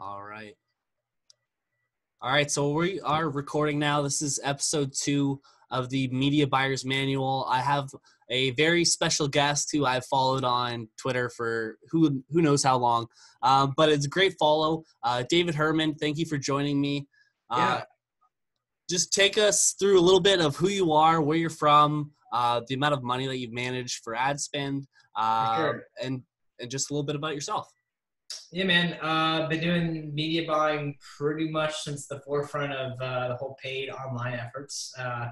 All right. All right, so we are recording now. This is episode two of the Media Buyer's Manual. I have a very special guest who I've followed on Twitter for who who knows how long, um, but it's a great follow. Uh, David Herman, thank you for joining me. Uh, Yeah. Just take us through a little bit of who you are, where you're from, uh, the amount of money that you've managed for ad spend, uh, sure. and and just a little bit about yourself. Yeah, man. Uh, been doing media buying pretty much since the forefront of uh, the whole paid online efforts. Uh,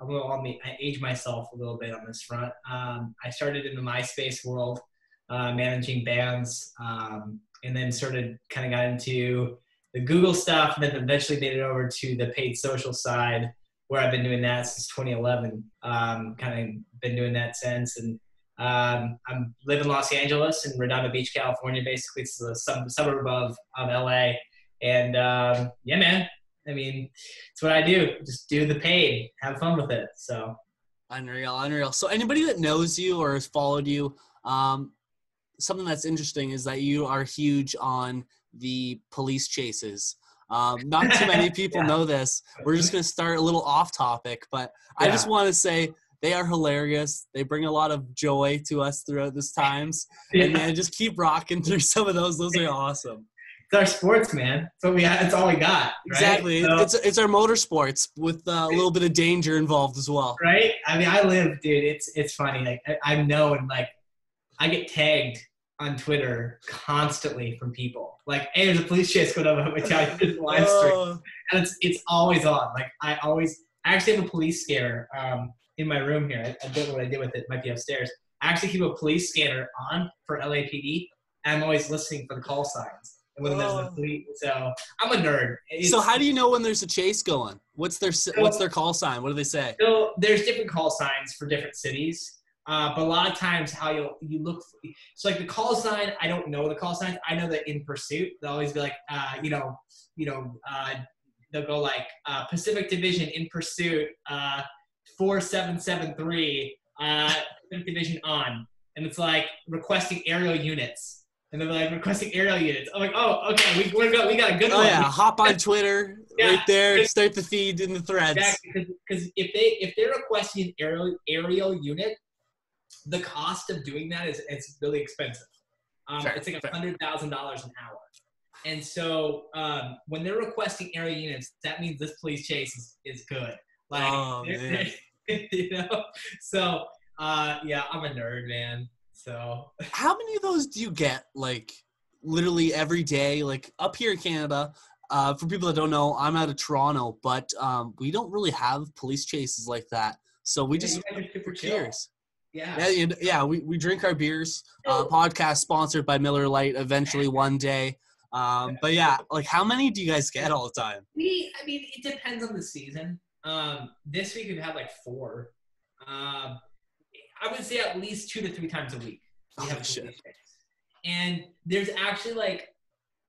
I'm gonna me I age myself a little bit on this front. Um, I started in the MySpace world, uh, managing bands, um, and then started kind of got into the Google stuff, and then eventually made it over to the paid social side, where I've been doing that since 2011. Um, kind of been doing that since, and um, I live in Los Angeles in Redondo Beach, California. Basically, it's a sub- suburb of, of LA. And um, yeah, man. I mean, it's what I do. Just do the paid, have fun with it. So Unreal, unreal. So anybody that knows you or has followed you, um, something that's interesting is that you are huge on the police chases. Um, not too many people Yeah. know this. We're just gonna start a little off topic, but I just want to say they are hilarious. They bring a lot of joy to us throughout this times, and yeah. man, just keep rocking through some of those. Those are awesome. it's our sports, man. It's what we have. It's all we got. Right? Exactly. So- It's it's our motorsports with uh, a little bit of danger involved as well. right? I mean, I live, dude. It's it's funny. Like I, I know, and like I get tagged on Twitter constantly from people. Like, hey, there's a police chase going on. I'm gonna tell live stream. Oh, and it's it's always on. Like I always, I actually have a police scare um, in my room here. I, I don't know what I did with it. it. Might be upstairs. I actually keep a police scanner on for LAPD, and I'm always listening for the call signs. And when there's Oh. a police, so I'm a nerd. It's- so how do you know when there's a chase going? What's their s- what's their call sign? What do they say? So there's different call signs for different cities. Uh, but a lot of times, how you you look, so like the call sign, I don't know the call signs. I know that in pursuit, they'll always be like, uh, you know, you know, uh, they'll go like uh, Pacific Division in pursuit, uh, four seven seven three, uh, Division on, and it's like requesting aerial units, and they're like requesting aerial units. I'm like, oh, okay, we we got we got a good Oh one. yeah, hop on Twitter Yeah. right there. And start the feed in the threads. Exactly, because if they if they're requesting an aerial aerial unit, the cost of doing that is it's really expensive. Um, Fair, it's like a hundred thousand dollars an hour, and so um, when they're requesting aerial units, that means this police chase is, is good. Like, Oh, man. you know, so uh, yeah, I'm a nerd, man. So How many of those do you get? Like literally every day. Like up here in Canada. Uh, for people that don't know, I'm out of Toronto, but um, we don't really have police chases like that. So we Yeah, just you guys super we're curious. Yeah. Yeah, yeah, we, we drink our beers. Uh, podcast sponsored by Miller Lite eventually one day. Um, but yeah, like how many do you guys get all the time? We, I mean, it depends on the season. Um, this week we've had like four. Um, I would say at least two to three times a week. We Oh, shit. And there's actually like,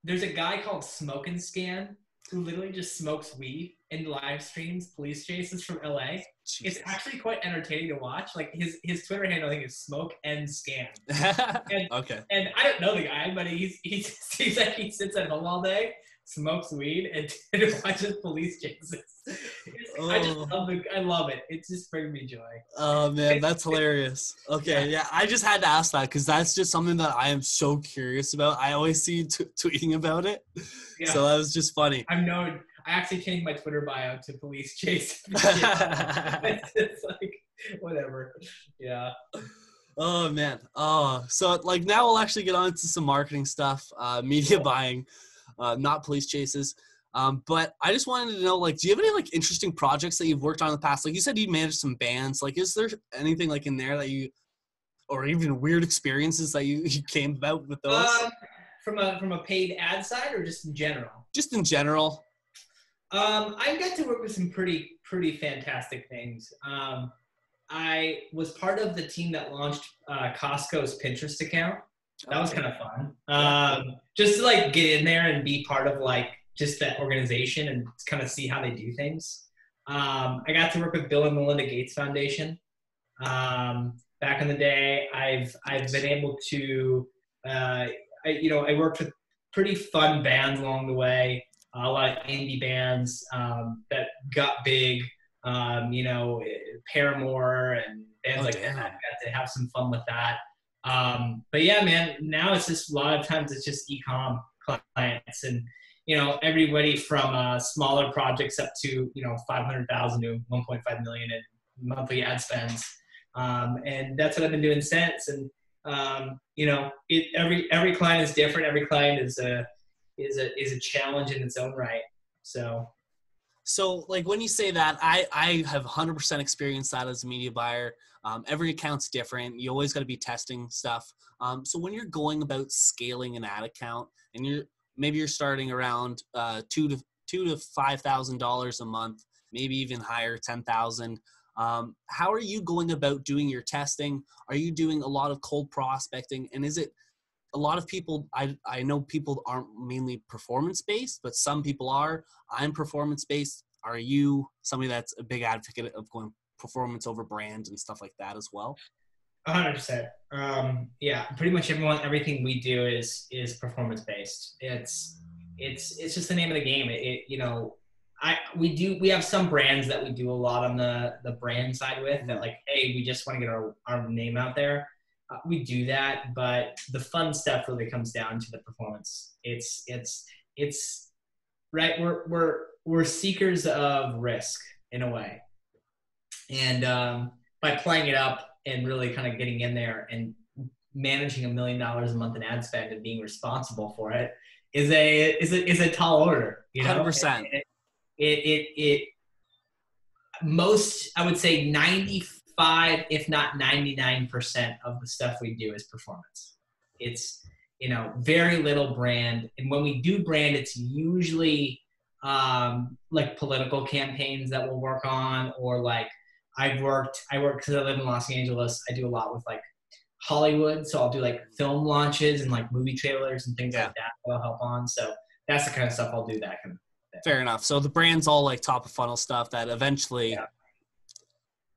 there's a guy called Smoke and Scan who literally just smokes weed and live streams police chases from LA. It's actually quite entertaining to watch. Like his his Twitter handle, I think, is Smoke and Scan. okay. And I don't know the guy, but he's he seems like he sits at home all day, smokes weed, and, watches police chases. It's- I just Oh. love it. I love it. It just brings me joy. Oh man, that's hilarious. Okay, Yeah. yeah, I just had to ask that because that's just something that I am so curious about. I always see you t- tweeting about it, Yeah. so that was just funny. I'm known. I actually changed my Twitter bio to police chase. it's like whatever. Yeah. oh man. Oh, so like now we'll actually get on to some marketing stuff, uh, media buying, uh, not police chases. Um, but I just wanted to know, like, do you have any like interesting projects that you've worked on in the past? Like you said, you managed some bands. Like, is there anything like in there that you, or even weird experiences that you, you came about with those? Um, from a from a paid ad side or just in general. just in general. Um, I got to work with some pretty pretty fantastic things. Um, I was part of the team that launched uh, Costco's Pinterest account. That was kind of fun. Um, just to like get in there and be part of like just that organization and kind of see how they do things. Um, I got to work with Bill and Melinda Gates Foundation. Um, back in the day, I've I've been able to, uh, I, you know, I worked with pretty fun bands along the way. a lot of indie bands um, that got big. Um, you know, Paramore and bands Oh, like that. Got to have some fun with that. Um, but yeah, man, now it's just a lot of times it's just e-com clients and you know everybody from uh, smaller projects up to you know 500,000 to 1.5 million in monthly ad spends. Um, and that's what I've been doing since. And um, you know, it, every every client is different. Every client is a is a is a challenge in its own right. So So, like when you say that, I I have 100% experienced that as a media buyer. Um, every account's different. You always got to be testing stuff. Um, so when you're going about scaling an ad account, and you're maybe you're starting around uh, two to two to five thousand dollars a month, maybe even higher, ten thousand. Um, how are you going about doing your testing? Are you doing a lot of cold prospecting, and is it a lot of people I, I know people aren't mainly performance based but some people are i'm performance based are you somebody that's a big advocate of going performance over brand and stuff like that as well hundred percent. Um, yeah, pretty much everyone, everything we do is is performance based. It's it's it's just the name of the game. It, it you know, I we do we have some brands that we do a lot on the the brand side with that like, hey, we just want to get our our name out there. Uh, we do that, but the fun stuff really comes down to the performance. It's it's it's right. We're we're we're seekers of risk in a way, and um, by playing it up and really kind of getting in there and managing a million dollars a month in ad spend and being responsible for it is a is a is a tall order. You know, 100%. It, it it it most I would say ninety five, if not ninety nine percent of the stuff we do is performance. It's you know very little brand, and when we do brand, it's usually um, like political campaigns that we'll work on, or like I've worked. I work because I live in Los Angeles. I do a lot with like Hollywood, so I'll do like film launches and like movie trailers and things Yeah. like that. that I'll help on. So that's the kind of stuff I'll do. That kind of fair enough so the brand's all like top of funnel stuff that eventually Yeah.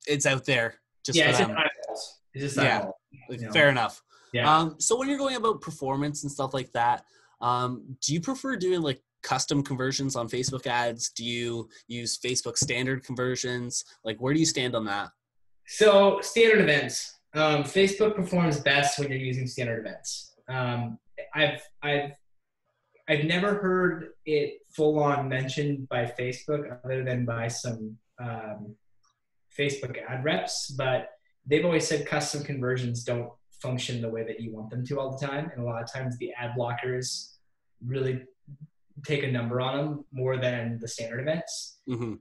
It's out there just yeah, it's them eyeballs. It's just Yeah. eyeballs. Like, you know. fair enough Yeah. Um, so when you're going about performance and stuff like that, um, do you prefer doing like custom conversions on Facebook ads? Do you use Facebook standard conversions? Like, where do you stand on that? So standard events. Um, Facebook performs best when you're using standard events. Um, I've I've I've never heard it full on mentioned by Facebook other than by some um, Facebook ad reps, but they've always said custom conversions don't function the way that you want them to all the time, and a lot of times the ad blockers really take a number on them more than the standard events. hmm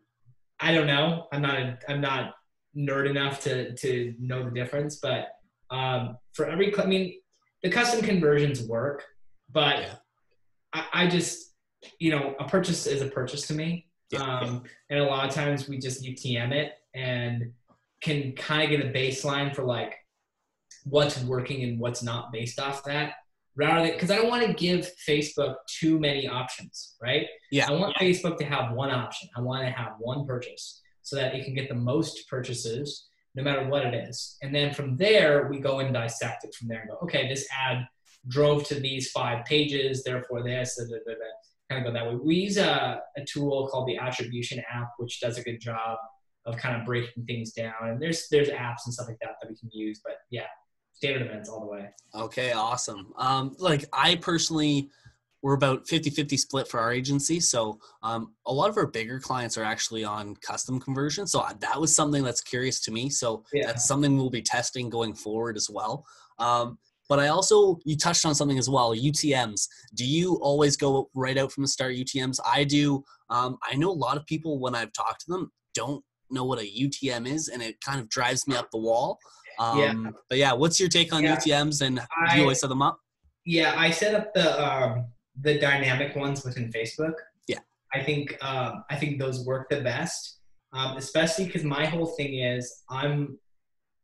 I don't know. I'm not a, I'm not nerd enough to to know the difference, but um, for every, I mean, the custom conversions work, but Yeah. I, I just, you know, a purchase is a purchase to me, Yeah, um, and a lot of times we just UTM it and can kind of get a baseline for like what's working and what's not based off that, rather than because I don't want to give Facebook too many options, right? Yeah. I want Facebook to have one option. I want to have one purchase so that it can get the most purchases no matter what it is. And then from there, we go and dissect it from there and go, okay, this ad drove to these five pages, therefore this, da, da, da. kind of go that way. We use a, a tool called the Attribution app, which does a good job of kind of breaking things down. And there's there's apps and stuff like that that we can use. But yeah, standard events all the way. Okay, awesome. Um, like I personally, we're about 50-50 split for our agency. So um, a lot of our bigger clients are actually on custom conversion. So that was something that's curious to me. So Yeah. that's something we'll be testing going forward as well. Um, but I also, you touched on something as well, UTMs. Do you always go right out from the start UTMs? I do. Um, I know a lot of people when I've talked to them don't know what a UTM is, and it kind of drives me up the wall. Um, Yeah. But yeah, what's your take on Yeah. UTMs and do you always set them up? Yeah, I set up the um, the dynamic ones within Facebook. Yeah. I think um, I think those work the best, um, especially because my whole thing is I'm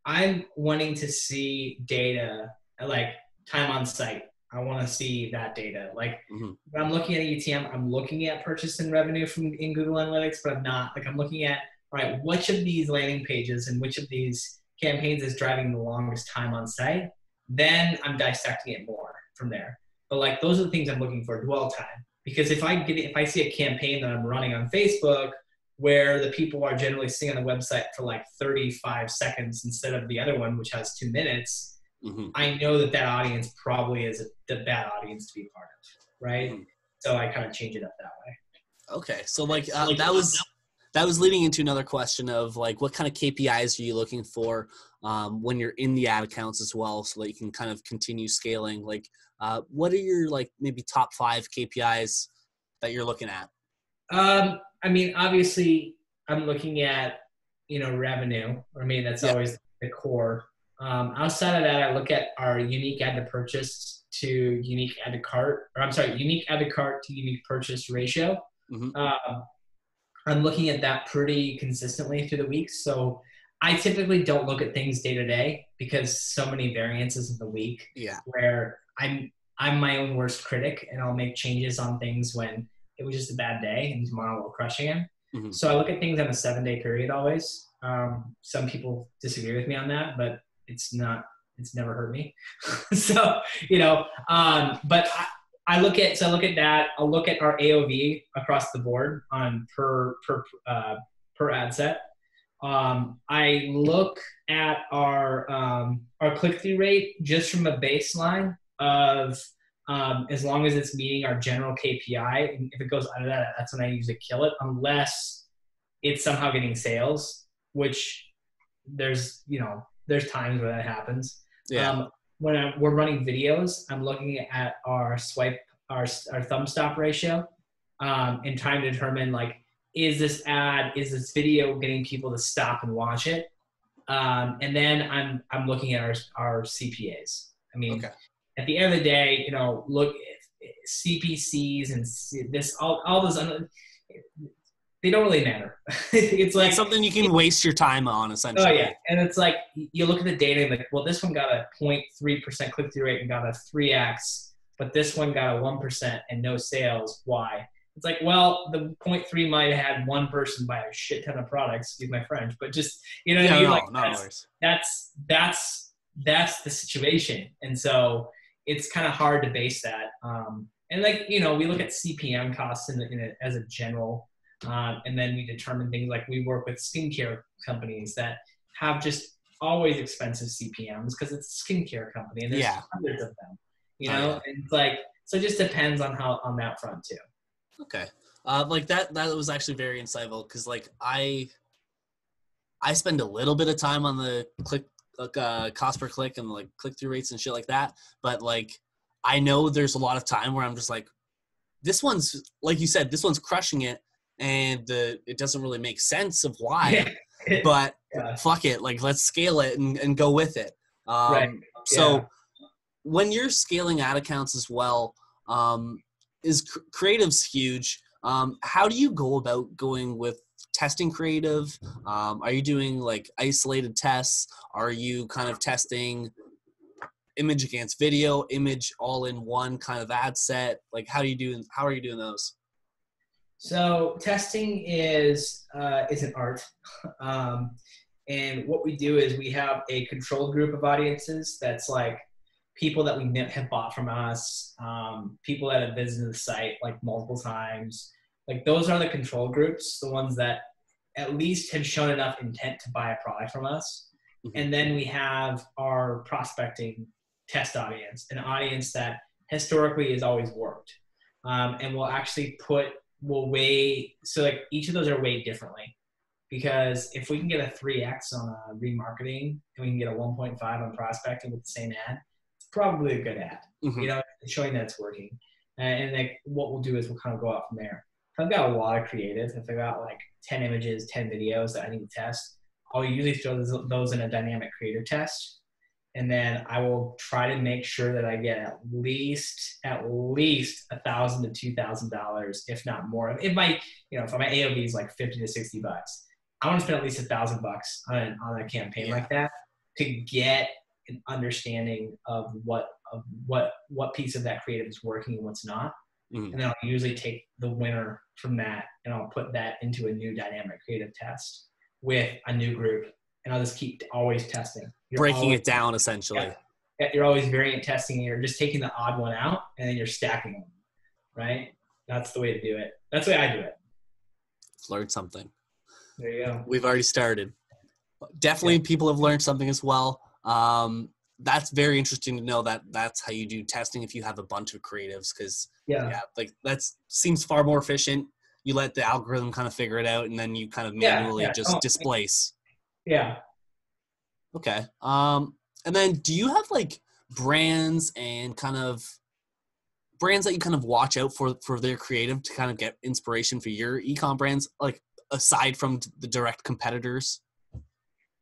I'm wanting to see data like time on site. I want to see that data. Like Mhm. when I'm looking at a UTM, I'm looking at purchase and revenue from in Google Analytics, but I'm not like I'm looking at all right, which of these landing pages and which of these campaigns is driving the longest time on site. Then I'm dissecting it more from there. but like those are the things I'm looking for dwell time. Because if I get if I see a campaign that I'm running on Facebook where the people are generally sitting on the website for like 35 seconds instead of the other one which has two minutes, mm-hmm. I know that that audience probably is the bad audience to be part of, right? Mm-hmm. So I kind of change it up that way. Okay, so like uh, that was that was leading into another question of like what kind of KPIs are you looking for um, when you're in the ad accounts as well, so that you can kind of continue scaling. Like, uh, what are your like maybe top five KPIs that you're looking at? Um, I mean, obviously, I'm looking at you know revenue. I mean, that's yep. always the core. Um, outside of that, I look at our unique ad to purchase to unique ad to cart, or I'm sorry, unique ad to cart to unique purchase ratio. Mm-hmm. Uh, I'm looking at that pretty consistently through the weeks. So I typically don't look at things day to day because so many variances in the week. Yeah. Where I'm I'm my own worst critic and I'll make changes on things when it was just a bad day and tomorrow we're crushing it. Mm-hmm. So I look at things on a seven day period always. Um, some people disagree with me on that, but it's not it's never hurt me. so you know, um, but I, I look at so I look at that. I'll look at our AOV across the board on per per uh, per ad set. Um, I look at our um, our click through rate just from a baseline of um, as long as it's meeting our general KPI. And if it goes under that, that's when I usually kill it, unless it's somehow getting sales, which there's you know there's times where that happens. Yeah. Um, when I'm, we're running videos, I'm looking at our swipe, our, our thumb stop ratio, um, and trying to determine like, is this ad, is this video getting people to stop and watch it? Um, and then I'm, I'm looking at our, our CPAs. I mean, okay. at the end of the day, you know, look, CPCs and this, all, all those, they don't really matter. it's like something you can waste your time on, essentially. Oh yeah, and it's like you look at the data and like, well, this one got a 0.3 percent click through rate and got a 3x, but this one got a one percent and no sales. Why? It's like, well, the 0.3 might have had one person buy a shit ton of products. Excuse my French, but just you know, yeah, no, like that's, that's that's that's the situation, and so it's kind of hard to base that. Um, and like you know, we look at CPM costs in, the, in a, as a general um, and then we determine things like we work with skincare companies that have just always expensive CPMs because it's a skincare company and there's yeah. hundreds of them. You know, oh, yeah. and it's like so it just depends on how on that front too. Okay. Uh, like that that was actually very insightful because like I I spend a little bit of time on the click like uh, cost per click and like click through rates and shit like that, but like I know there's a lot of time where I'm just like, this one's like you said, this one's crushing it, and the it doesn't really make sense of why. Yeah. but yeah. fuck it, like let's scale it and, and go with it. Um, right. So yeah. when you're scaling ad accounts as well, um, is cr- creative's huge. Um, how do you go about going with testing creative? Um, are you doing like isolated tests? Are you kind of testing image against video, image all in one kind of ad set? Like how do you do? How are you doing those? So testing is uh, is an art, um, and what we do is we have a controlled group of audiences that's like people that we have bought from us, um, people that have visited the site like multiple times. Like those are the control groups, the ones that at least have shown enough intent to buy a product from us. Mm-hmm. And then we have our prospecting test audience, an audience that historically has always worked. Um, and we'll actually put will weigh so like each of those are weighed differently. Because if we can get a 3x on a remarketing and we can get a 1.5 on prospecting with the same ad it's probably a good ad mm-hmm. you know showing that it's working. And, like what we'll do is we'll kind of go out from there. If i've got a lot of creative if i've got like 10 images 10 videos that i need to test i'll usually throw those in a dynamic creative test and then I will try to make sure that I get at least at least a thousand to two thousand dollars, if not more. If my you know if my AOV is like fifty to sixty bucks, I want to spend at least a thousand bucks on on a campaign yeah. like that to get an understanding of what of what what piece of that creative is working and what's not. Mm-hmm. And then I'll usually take the winner from that and I'll put that into a new dynamic creative test with a new group and I'll just keep always testing. You're breaking always, it down essentially. Yeah. you're always variant testing. You're just taking the odd one out and then you're stacking them, right? That's the way to do it. That's the way I do it. Learn something. There you go. We've already started. Definitely, yeah. people have learned something as well. Um, that's very interesting to know that that's how you do testing if you have a bunch of creatives because yeah. yeah like that seems far more efficient you let the algorithm kind of figure it out and then you kind of manually yeah, yeah. just oh, displace yeah okay um and then do you have like brands and kind of brands that you kind of watch out for for their creative to kind of get inspiration for your ecom brands like aside from the direct competitors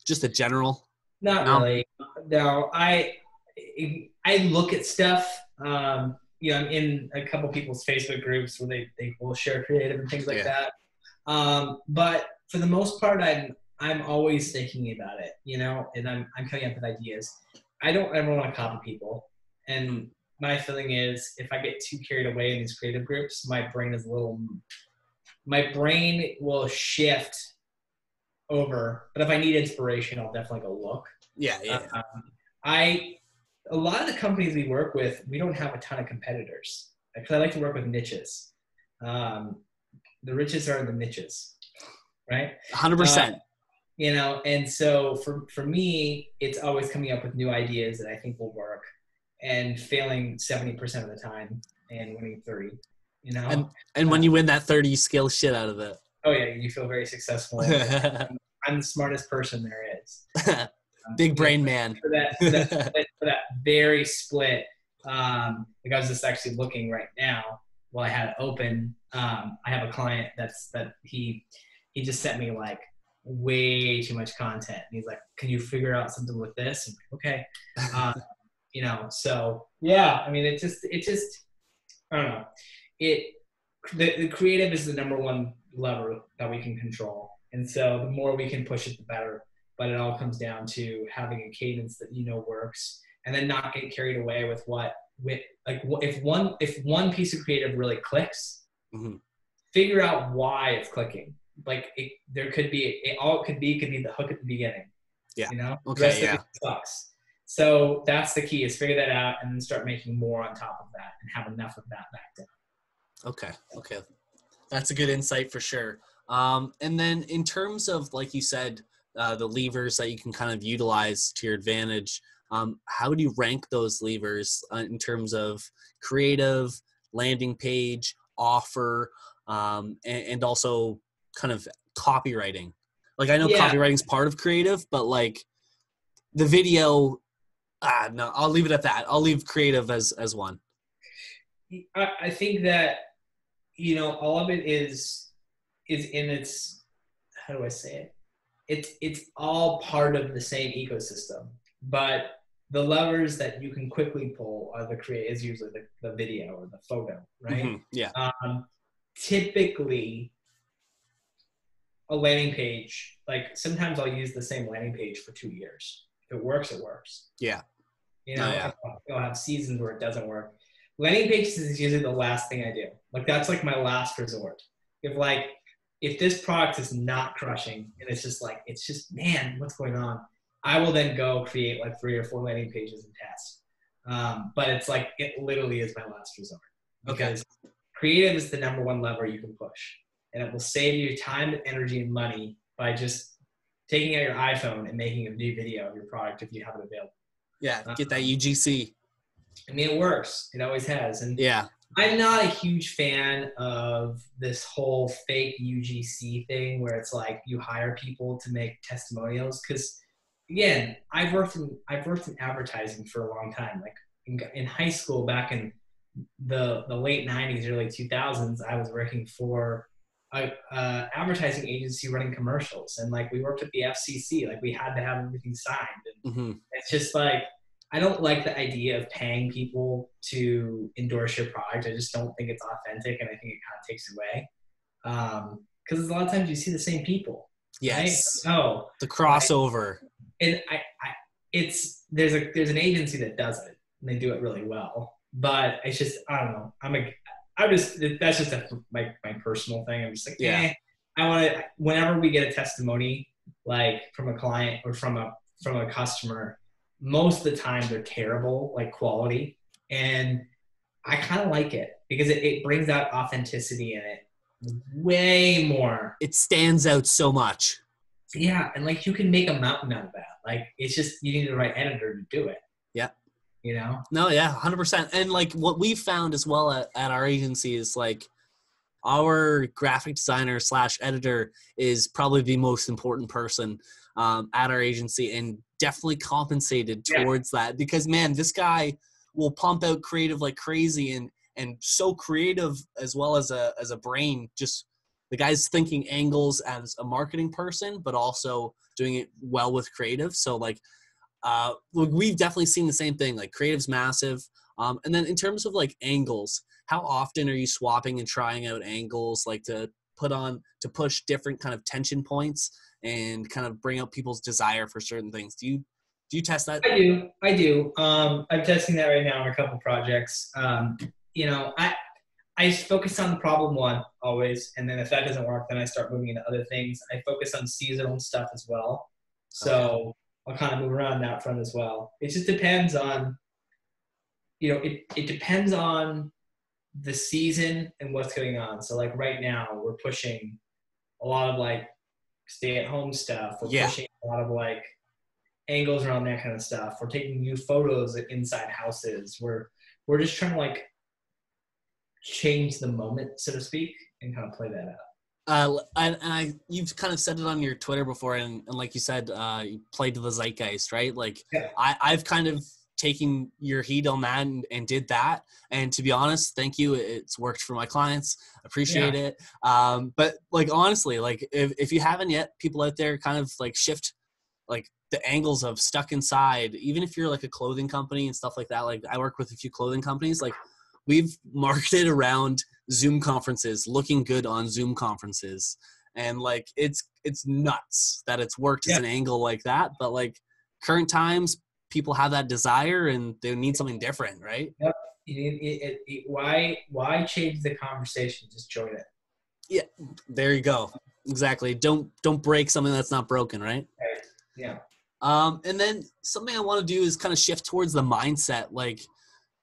just a general not no? really. No, I I look at stuff. Um, you know, I'm in a couple people's Facebook groups where they, they will share creative and things like yeah. that. Um, but for the most part, I'm I'm always thinking about it, you know, and I'm I'm coming up with ideas. I don't ever want to copy people, and my feeling is if I get too carried away in these creative groups, my brain is a little. My brain will shift over. But if I need inspiration, I'll definitely go look. Yeah, yeah. Um, I a lot of the companies we work with, we don't have a ton of competitors because I like to work with niches. Um, the riches are in the niches, right? Hundred uh, percent. You know, and so for for me, it's always coming up with new ideas that I think will work, and failing seventy percent of the time and winning thirty. You know, and and when you win that thirty, you scale shit out of it. Oh yeah, you feel very successful. I'm the smartest person there is. Big brain man. For that, for that, for that very split. Um, like I was just actually looking right now while I had it open. Um, I have a client that's that he he just sent me like way too much content. And he's like, "Can you figure out something with this?" I'm like, "Okay." Uh, you know, so yeah. I mean, it just it just I don't know. It the, the creative is the number one lever that we can control. And so the more we can push it, the better. But it all comes down to having a cadence that you know works, and then not get carried away with what with like if one if one piece of creative really clicks, mm-hmm. figure out why it's clicking. Like it, there could be it, all it could be could be the hook at the beginning. Yeah. You know. Okay. yeah. sucks. So that's the key: is figure that out and then start making more on top of that, and have enough of that back down. Okay. Okay. That's a good insight for sure. Um, and then in terms of, like you said, uh, the levers that you can kind of utilize to your advantage, um, how do you rank those levers uh, in terms of creative, landing page, offer, um, and, and, also kind of copywriting? Like I know yeah. copywriting is part of creative, but like the video, ah, no, I'll leave it at that. I'll leave creative as as one. I, I think that you know all of it is is in its how do I say it? It's it's all part of the same ecosystem, but the levers that you can quickly pull are the create is usually the, the video or the photo, right? Mm-hmm. Yeah. Um, typically, a landing page, like sometimes I'll use the same landing page for two years. If it works, it works. Yeah. You know, oh, yeah. I'll have seasons where it doesn't work. Landing pages is usually the last thing I do. Like that's like my last resort. If like if this product is not crushing and it's just like it's just man what's going on i will then go create like three or four landing pages and test um, but it's like it literally is my last resort because okay. creative is the number one lever you can push and it will save you time energy and money by just taking out your iphone and making a new video of your product if you have it available. Yeah uh, get that ugc i mean it works. It always has. And yeah. I'm not a huge fan of this whole fake UGC thing where it's like you hire people to make testimonials because again, I've worked in I've worked in advertising for a long time. Like in, in high school back in the the late 90s early 2000s I was working for a, a, advertising agency running commercials and like we worked with the FCC like we had to have everything signed and mm-hmm. it's just like I don't like the idea of paying people to endorse your product. I just don't think it's authentic, and I think it kind of takes away. Because um, a lot of times you see the same people. Yes. Right? Oh, the crossover. and I, I, it's there's a there's an agency that does it, and they do it really well. But it's just I don't know. I'm a I'm just that's just a, my my personal thing. I'm just like yeah. Eh, I want to whenever we get a testimony like from a client or from a from a customer most of the time they're terrible, like quality. And I kind of like it because it, it brings out authenticity in it way more. It stands out so much. Yeah, and like you can make a mountain out of that. Like it's just you need the right editor to do it. Yeah. You know? No, yeah, hundred percent. And like what we found as well at, at our agency is like our graphic designer slash editor is probably the most important person um, at our agency and definitely compensated Yeah. towards that because man, this guy will pump out creative like crazy and and so creative as well as a as a brain. Just the guy's thinking angles as a marketing person, but also doing it well with creative. So like, uh, we've definitely seen the same thing. Like creative's massive. Um, and then in terms of like angles, how often are you swapping and trying out angles like to put on to push different kind of tension points and kind of bring out people's desire for certain things? Do you do you test that? I do. I do. Um, I'm testing that right now on a couple projects. Um, you know, I I focus on the problem one always, and then if that doesn't work, then I start moving into other things. I focus on seasonal stuff as well, so I'll kind of move around that front as well. It just depends on, you know, it it depends on the season and what's going on. So like right now, we're pushing a lot of like stay at home stuff. We're Yeah. pushing a lot of like angles around that kind of stuff. We're taking new photos inside houses. We're we're just trying to like change the moment, so to speak, and kind of play that out. Uh, and, and I, you've kind of said it on your Twitter before, and, and like you said, uh, you played to the zeitgeist, right? Like Yeah. I, I've kind of taken your heat on that and, and did that. And to be honest, thank you. It's worked for my clients. Appreciate it. Um, but like honestly, like if, if you haven't yet, people out there kind of like shift like the angles of stuck inside. Even if you're like a clothing company and stuff like that. Like I work with a few clothing companies. Like we've marketed around Zoom conferences, looking good on Zoom conferences, and like it's it's nuts that it's worked as an angle like that. But like current times, people have that desire and they need something different, right? Need, it, it, it, why why change the conversation? Just join it. Yeah, there you go. Exactly. Don't don't break something that's not broken, right? right? Yeah. Um, and then something I want to do is kind of shift towards the mindset. Like,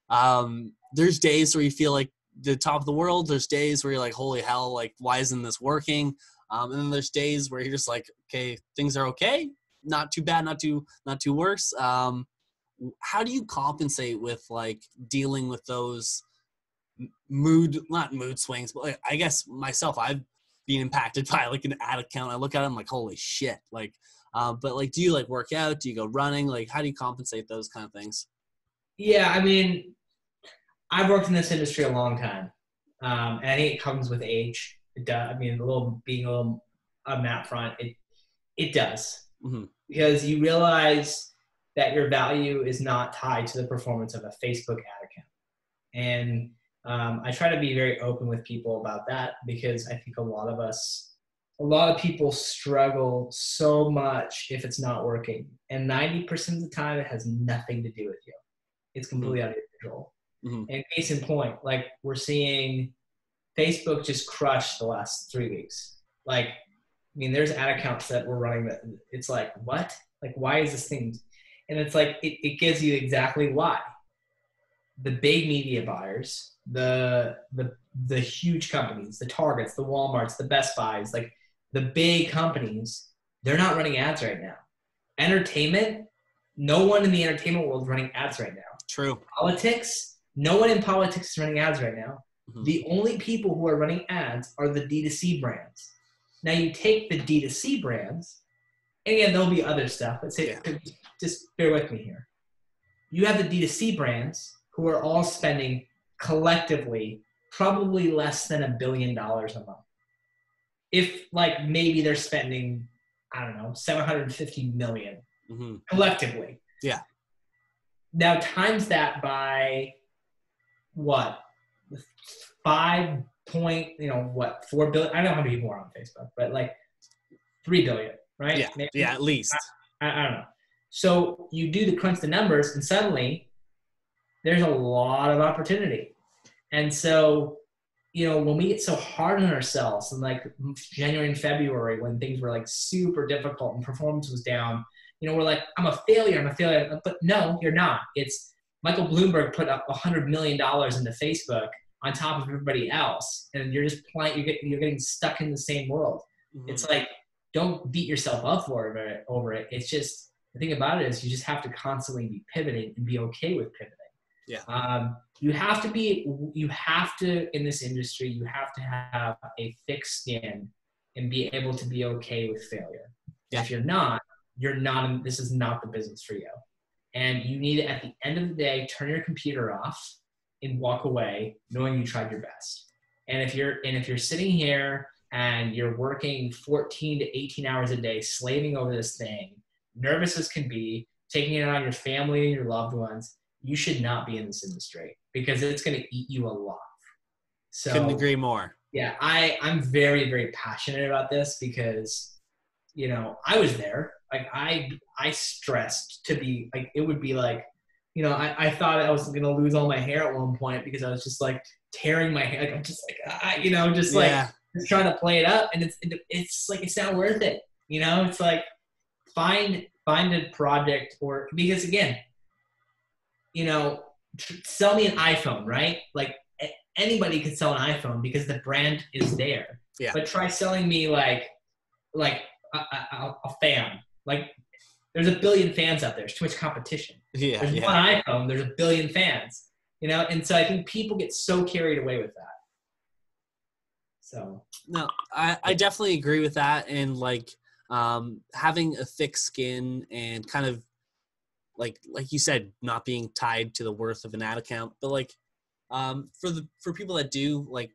um, there's days where you feel like the top of the world. There's days where you're like, holy hell, like, why isn't this working? Um, and then there's days where you're just like, okay, things are okay, not too bad, not too not too worse. Um, how do you compensate with like dealing with those mood, not mood swings, but like, I guess myself, I've been impacted by like an ad account. I look at it, I'm like, holy shit, like. Uh, but like, do you like work out? Do you go running? Like, how do you compensate those kind of things? Yeah, I mean, I've worked in this industry a long time, um, and I think it comes with age. It does. I mean, a little being a little on that front, it it does Mhm. because you realize that your value is not tied to the performance of a Facebook ad account, and um, I try to be very open with people about that because I think a lot of us, a lot of people struggle so much if it's not working, and ninety percent of the time it has nothing to do with you. It's completely out of your control. Mhm. And case in point, like we're seeing Facebook just crush the last three weeks. Like, I mean, there's ad accounts that we're running that it's like, what? Like, why is this thing? And it's like, it, it gives you exactly why. The big media buyers, the the the huge companies, the Targets, the WalMarts, the Best Buys, like the big companies, they're not running ads right now. Entertainment, no one in the entertainment world is running ads right now True. politics, no one in politics is running ads right now. Mhm. The only people who are running ads are the D2C brands. Now you take the D2C brands, and again, there'll be other stuff, but say, Yeah. just bear with me here. You have the D2C brands who are all spending collectively probably less than a billion dollars a month. If like maybe they're spending, I don't know, 750 million hmm collectively. Yeah. Now times that by what five point you know what four billion? I don't know how many people are on Facebook, but like three billion, right? Yeah. Maybe? Yeah. At least. I, I don't know. So you do the crunch the numbers, and suddenly there's a lot of opportunity. And so, you know, when we get so hard on ourselves, and like January and February, when things were like super difficult and performance was down, you know, we're like, I'm a failure, I'm a failure. But no, you're not. It's Michael Bloomberg put up $100 million into Facebook on top of everybody else. And you're just playing, you're getting, you're getting stuck in the same world. Mhm. It's like, don't beat yourself up for it, over it. It's just, the thing about it is you just have to constantly be pivoting and be okay with pivoting. Yeah. Um, you have to be, you have to, in this industry, you have to have a thick skin and be able to be okay with failure. Yeah. If you're not, you're not, this is not the business for you. And you need to, at the end of the day, turn your computer off and walk away knowing you tried your best. And if you're, and if you're sitting here and you're working 14 to 18 hours a day, slaving over this thing, nervous as can be, taking it on your family and your loved ones, you should not be in this industry because it's going to eat you alive. So Couldn't agree more. yeah i i'm very very passionate about this because you know i was there like i i stressed to be like it would be like you know i, I thought i was gonna lose all my hair at one point because i was just like tearing my hair like i'm just like ah, you know just like yeah. just trying to play it up and it's it's like it's not worth it you know it's like find find a project or because again you know tr- sell me an iphone right like anybody could sell an iphone because the brand is there Yeah. but try selling me like like a, a, a fan like there's a billion fans out there there's too much competition Yeah. there's Yeah. one iphone there's a billion fans you know and so i think people get so carried away with that so No, I, I definitely agree with that. And like um, having a thick skin and kind of like like you said, not being tied to the worth of an ad account. But like um, for the for people that do like,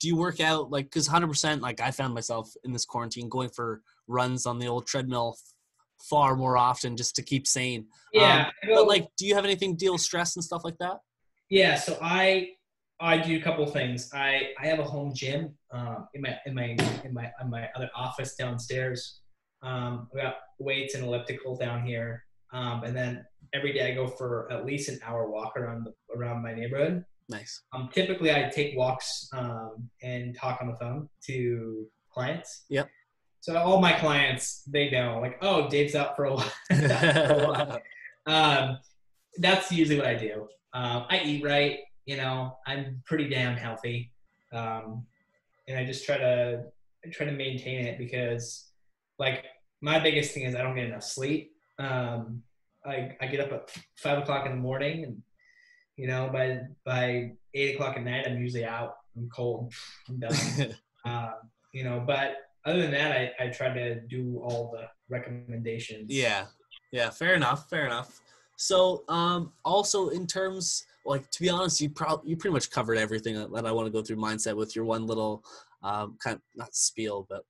do you work out like because hundred percent like I found myself in this quarantine going for runs on the old treadmill far more often just to keep sane. yeah go- But like, do you have anything deal with stress and stuff like that? Yeah, so I I do a couple of things. I I have a home gym um, in my in my in my in my other office downstairs. Um, I got weights and elliptical down here, um, and then every day I go for at least an hour walk around the, around my neighborhood. Nice. Um, typically, I take walks um, and talk on the phone to clients. Yep. So all my clients, they know, like, oh, Dave's out for a while. For a while um, that's usually what I do. Um, I eat right, you know. I'm pretty damn healthy, um, and I just try to I try to maintain it because, like, my biggest thing is I don't get enough sleep. Um, I I get up at five o'clock in the morning, and you know by by eight o'clock at night I'm usually out. I'm cold. I'm done. um, you know, but other than that, I, I try to do all the recommendations. Yeah. Yeah, fair enough. Fair enough. So, um, also in terms, like to be honest, you probably you pretty much covered everything that I want to go through mindset with your one little, um, kind of not spiel, but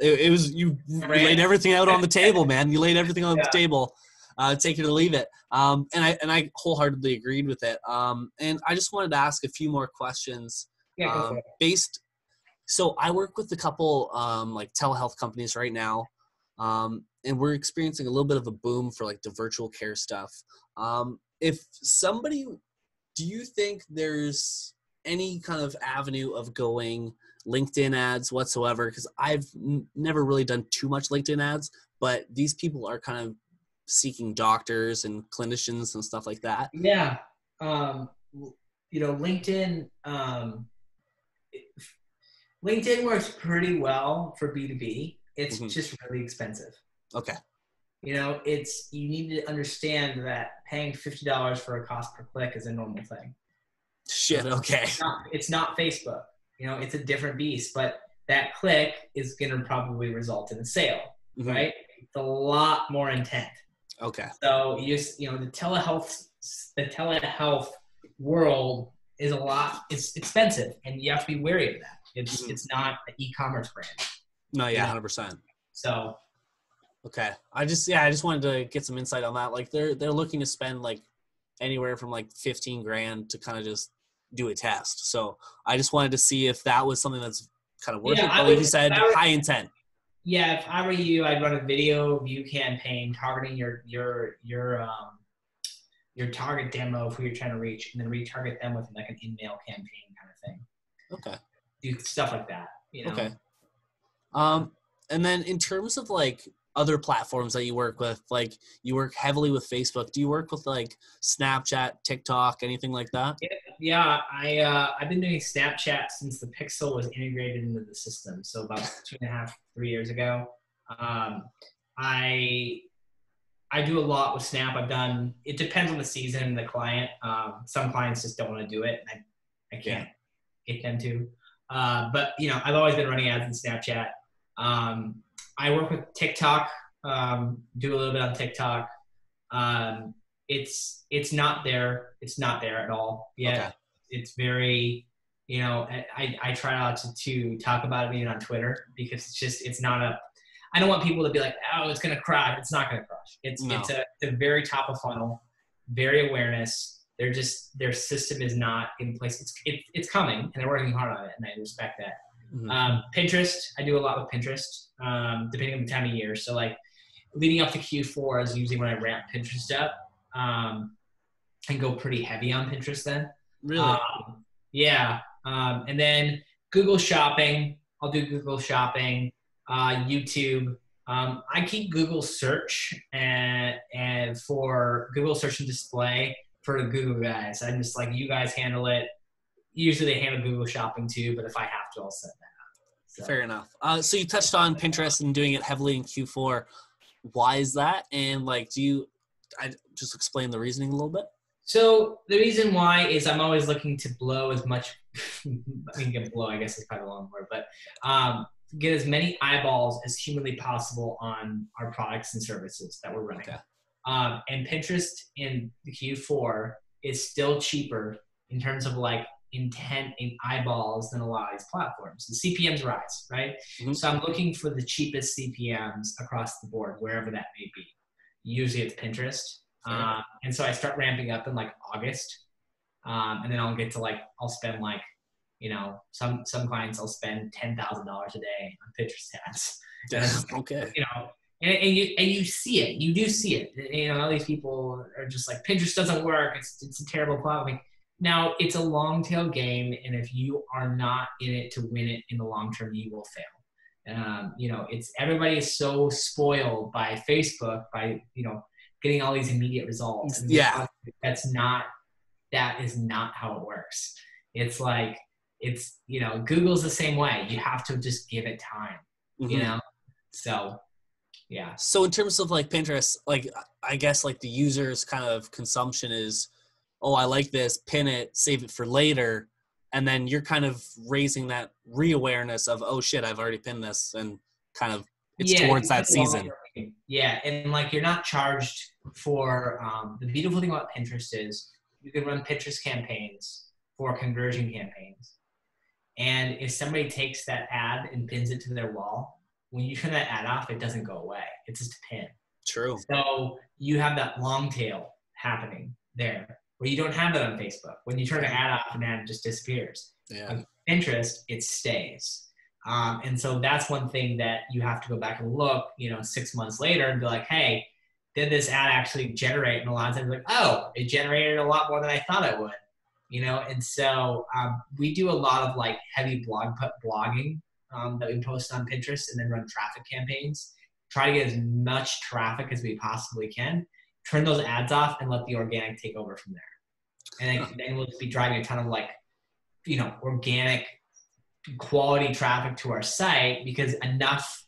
it, it was you laid everything out on the table, man. You laid everything on Yeah. the table. Uh, take it or leave it. Um, and I and I wholeheartedly agreed with it. Um, and I just wanted to ask a few more questions Yeah, um, based so i work with a couple um, like telehealth companies right now um, and we're experiencing a little bit of a boom for like the virtual care stuff um, if somebody do you think there's any kind of avenue of going linkedin ads whatsoever because i've n- never really done too much linkedin ads but these people are kind of seeking doctors and clinicians and stuff like that Yeah. Um, you know, LinkedIn, um, LinkedIn works pretty well for B2B. It's Mhm. just really expensive. okay You know, it's, you need to understand that paying $50 for a cost per click is a normal thing. shit okay It's not, it's not Facebook. You know, it's a different beast, but that click is going to probably result in a sale, Mhm. right? It's a lot more intent. okay So you just you know the telehealth the telehealth world is a lot it's expensive and you have to be wary of that. It's Mhm. it's not an e-commerce brand. no yeah Yeah. 100% So Okay. I just yeah, I just wanted to get some insight on that. Like they're they're looking to spend like anywhere from like 15 grand to kind of just do a test. So I just wanted to see if that was something that's kind of worth Yeah, it. I But like you said, high intent. yeah, if I were you, I'd run a video view campaign targeting your your your um your target demo of who you're trying to reach, and then retarget them with like an in-mail campaign kind of thing. Okay. Do stuff like that. You know? Okay. Um and then in terms of like other platforms that you work with? Like you work heavily with Facebook. Do you work with like Snapchat, TikTok, anything like that? Yeah, yeah I uh, I've been doing Snapchat since the Pixel was integrated into the system. So about two and a half, three years ago. Um, I I do a lot with Snap. I've done. It depends on the season the client. Um, some clients just don't want to do it. I I can't get them to. Uh, but you know, I've always been running ads in Snapchat. Um, I work with TikTok. Um, do a little bit on TikTok. Um, it's it's not there. It's not there at all yet. Okay. It's very, you know, I, I try not to, to talk about it even on Twitter because it's just it's not a. I don't want people to be like, oh, it's gonna crush. It's not gonna crush. It's No. it's a, it's a very top of funnel, very awareness. They're just their system is not in place. It's it, it's coming and they're working hard on it, and I respect that. Mhm. Um, Pinterest, I do a lot with Pinterest, um, depending on the time of year. So like leading up to Q4 is usually when I ramp Pinterest up um, and go pretty heavy on Pinterest then. really? Um, yeah. Um, and then Google Shopping, I'll do Google Shopping, uh, YouTube. Um, I keep Google Search and, and for Google Search and Display for the Google guys. I'm just like, you guys handle it. Usually they handle Google Shopping too, but if I have to, I'll set that up. So. Fair enough. Uh, so you touched on Pinterest and doing it heavily in Q4. Why is that? And like, do you? I just explain the reasoning a little bit. So the reason why is I'm always looking to blow as much. I mean, get blow. I guess is probably a long word, but um, get as many eyeballs as humanly possible on our products and services that we're running. Okay. Um, and Pinterest in the Q4 is still cheaper in terms of like intent and eyeballs than a lot of these platforms. The CPMs rise, right? Mhm. So I'm looking for the cheapest CPMs across the board, wherever that may be. Usually it's Pinterest. Uh, and so I start ramping up in like August. Um, and then I'll get to like, I'll spend like, you know, some, some clients I'll spend $10,000 a day on Pinterest ads okay. you know, and, and you and you see it, you do see it. You know, all these people are just like Pinterest doesn't work. It's it's a terrible platform. Like, now it's a long tail game, and if you are not in it to win it in the long term, you will fail. Um, you know, it's everybody is so spoiled by Facebook by you know getting all these immediate results. Yeah. that's not that is not how it works. It's like it's you know Google's the same way. You have to just give it time you Mhm. know so yeah. So in terms of like Pinterest, like I guess like the user's kind of consumption is, oh, I like this, pin it, save it for later, and then you're kind of raising that re-awareness of, oh shit, I've already pinned this, and kind of it's Yeah, towards that season. yeah and like you're not charged for um, the beautiful thing about pinterest is you can run pinterest campaigns for conversion campaigns. And if somebody takes that ad and pins it to their wall when you turn that ad off it doesn't go away it's just a pin True. So you have that long tail happening there where you don't have that on Facebook. When you turn an ad off, an ad just disappears. Yeah. Pinterest, it stays. Um, and so that's one thing that you have to go back and look, you know, six months later and be like, hey, did this ad actually generate? And a lot of times, like, oh, it generated a lot more than I thought it would, you know. And so um, we do a lot of like heavy blog put blogging um, that we post on Pinterest and then run traffic campaigns. Try to get as much traffic as we possibly can. Turn those ads off and let the organic take over from there. And then, then we'll be driving a ton of like, you know, organic quality traffic to our site because enough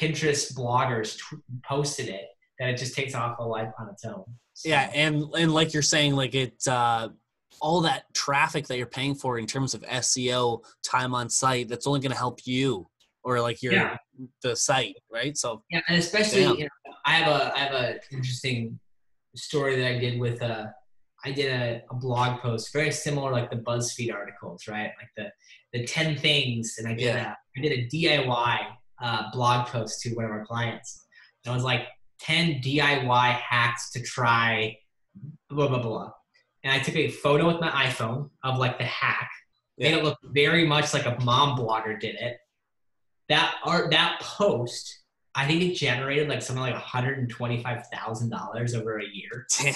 Pinterest bloggers t- posted it that it just takes off a life on its own. So- Yeah, and and like you're saying, like it, uh, all that traffic that you're paying for in terms of SEO time on site, that's only going to help you or like your Yeah. the site, right? So Yeah, and especially you know, I have a I have a interesting story that I did with a I did a, a blog post very similar like the BuzzFeed articles, right? Like the the ten things, and I did Yeah. a I did a DIY uh, blog post to one of our clients. And I was like ten DIY hacks to try, blah blah blah. And I took a photo with my iPhone of like the hack, made it look very much like a mom blogger did it. That art, that post, I think it generated like something like one hundred and twenty-five thousand dollars over a year.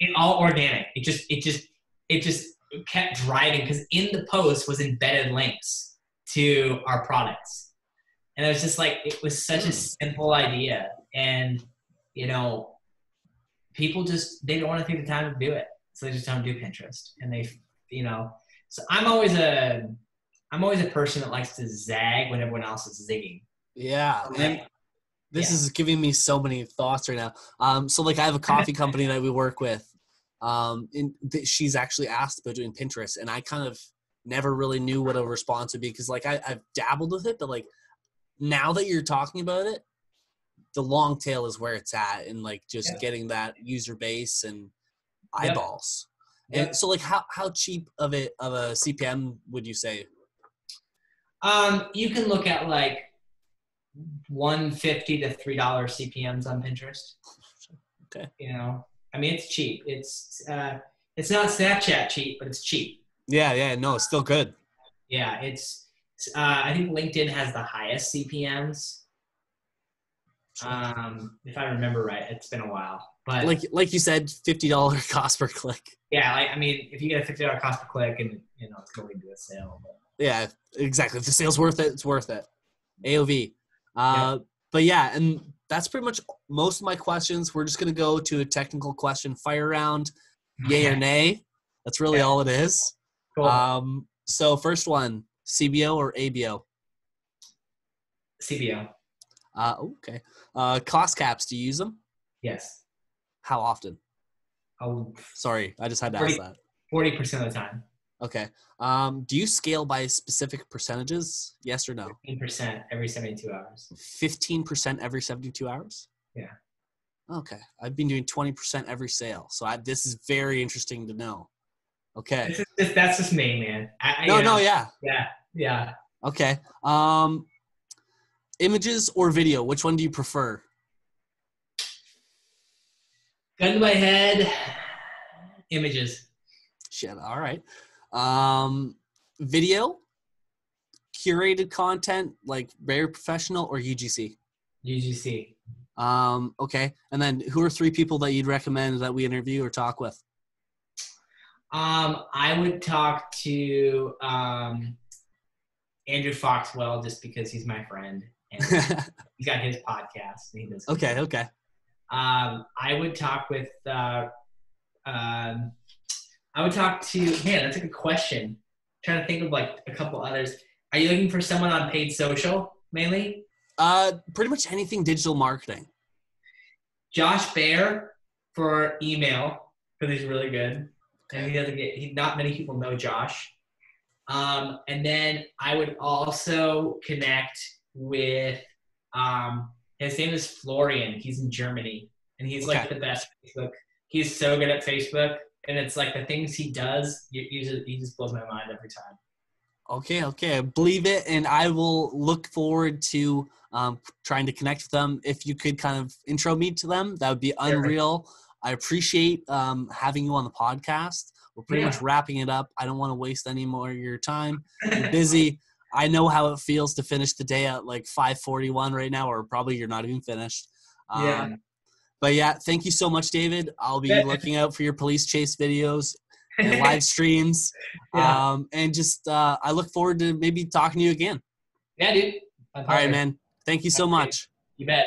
It all organic. It just, it just, it just kept driving because in the post was embedded links to our products. and it was just like it was such a hmm. simple idea, and you know, people just they don't want to take the time to do it, so they just don't do Pinterest, and they, you know, so I'm always a I'm always a person that likes to zag when everyone else is zigging. Yeah, and this Yeah. is giving me so many thoughts right now. Um, so like I have a coffee company that we work with. Um, and th- she's actually asked about doing Pinterest, and I kind of never really knew what a response would be because like I, I've dabbled with it, but like now that you're talking about it, the long tail is where it's at, and like just Yeah. getting that user base and. Eyeballs. Yep. And so like how how cheap of it of a CPM would you say? Um, you can look at like 150 to three dollar CPMS on Pinterest. Okay. You know, I mean, it's cheap. It's uh, it's not Snapchat cheap, but it's cheap. Yeah, yeah, no, it's still good. Yeah, it's. Uh, I think LinkedIn has the highest CPMS. Um, if I remember right, it's been a while, but Like like you said, fifty dollar cost per click. yeah, like, I mean, if you get a fifty dollar cost per click, and you know, it's going to a sale. But. Yeah, exactly. If the sale's worth it, it's worth it. AOV. Uh, But yeah, and that's pretty much most of my questions. We're just gonna go to a technical question fire round, yay or nay. That's really Yeah. all it is. Cool. Um, so first one, CBO or ABO? CBO. Uh, okay. Uh, cost caps. Do you use them? Yes. How often? Oh, Sorry, I just had to Forty- ask that. Forty percent of the time. Okay. Um, do you scale by specific percentages? Yes or no? Fifteen percent every seventy-two hours. 15% every 72 hours? Yeah. Okay. I've been doing 20% every sale. So I, this is very interesting to know. Okay. This is that's just me, man. I- No, you know, no, yeah. yeah, yeah. Okay. Um, images or video? Which one do you prefer? Gun to my head. Images. Shit. All right. Um, video, curated content, like very professional or UGC? UGC. Um, okay. And then who are three people that you'd recommend that we interview or talk with? Um, I would talk to um, Andrew Foxwell just because he's my friend and he's got his podcast. He does okay. Okay. Um, I would talk with. Uh, um, I would talk to. Man, that's a good question. trying to think of like a couple others. Are you looking for someone on paid social mainly? Uh, pretty much anything digital marketing. Josh Bear for email because he's really good, and he doesn't get. He, not many people know Josh. Um, and then I would also connect with. Um, his name is Florian. He's in Germany, and he's like the best Facebook. He's so good at Facebook, and it's like the things he does. You, just, he just blows my mind every time. Okay, okay, I believe it, and I will look forward to um, trying to connect with them. If you could kind of intro me to them, that would be unreal. I appreciate um, having you on the podcast. We're pretty Yeah. much wrapping it up. I don't want to waste any more of your time. You're busy. I know how it feels to finish the day at like 5:41 right now, or probably you're not even finished. Um, Yeah. But yeah, thank you so much, David. I'll be looking out for your police chase videos and live streams. Yeah. Um, and just uh, I look forward to maybe talking to you again. yeah, dude. All right, man. Thank you so much. You bet.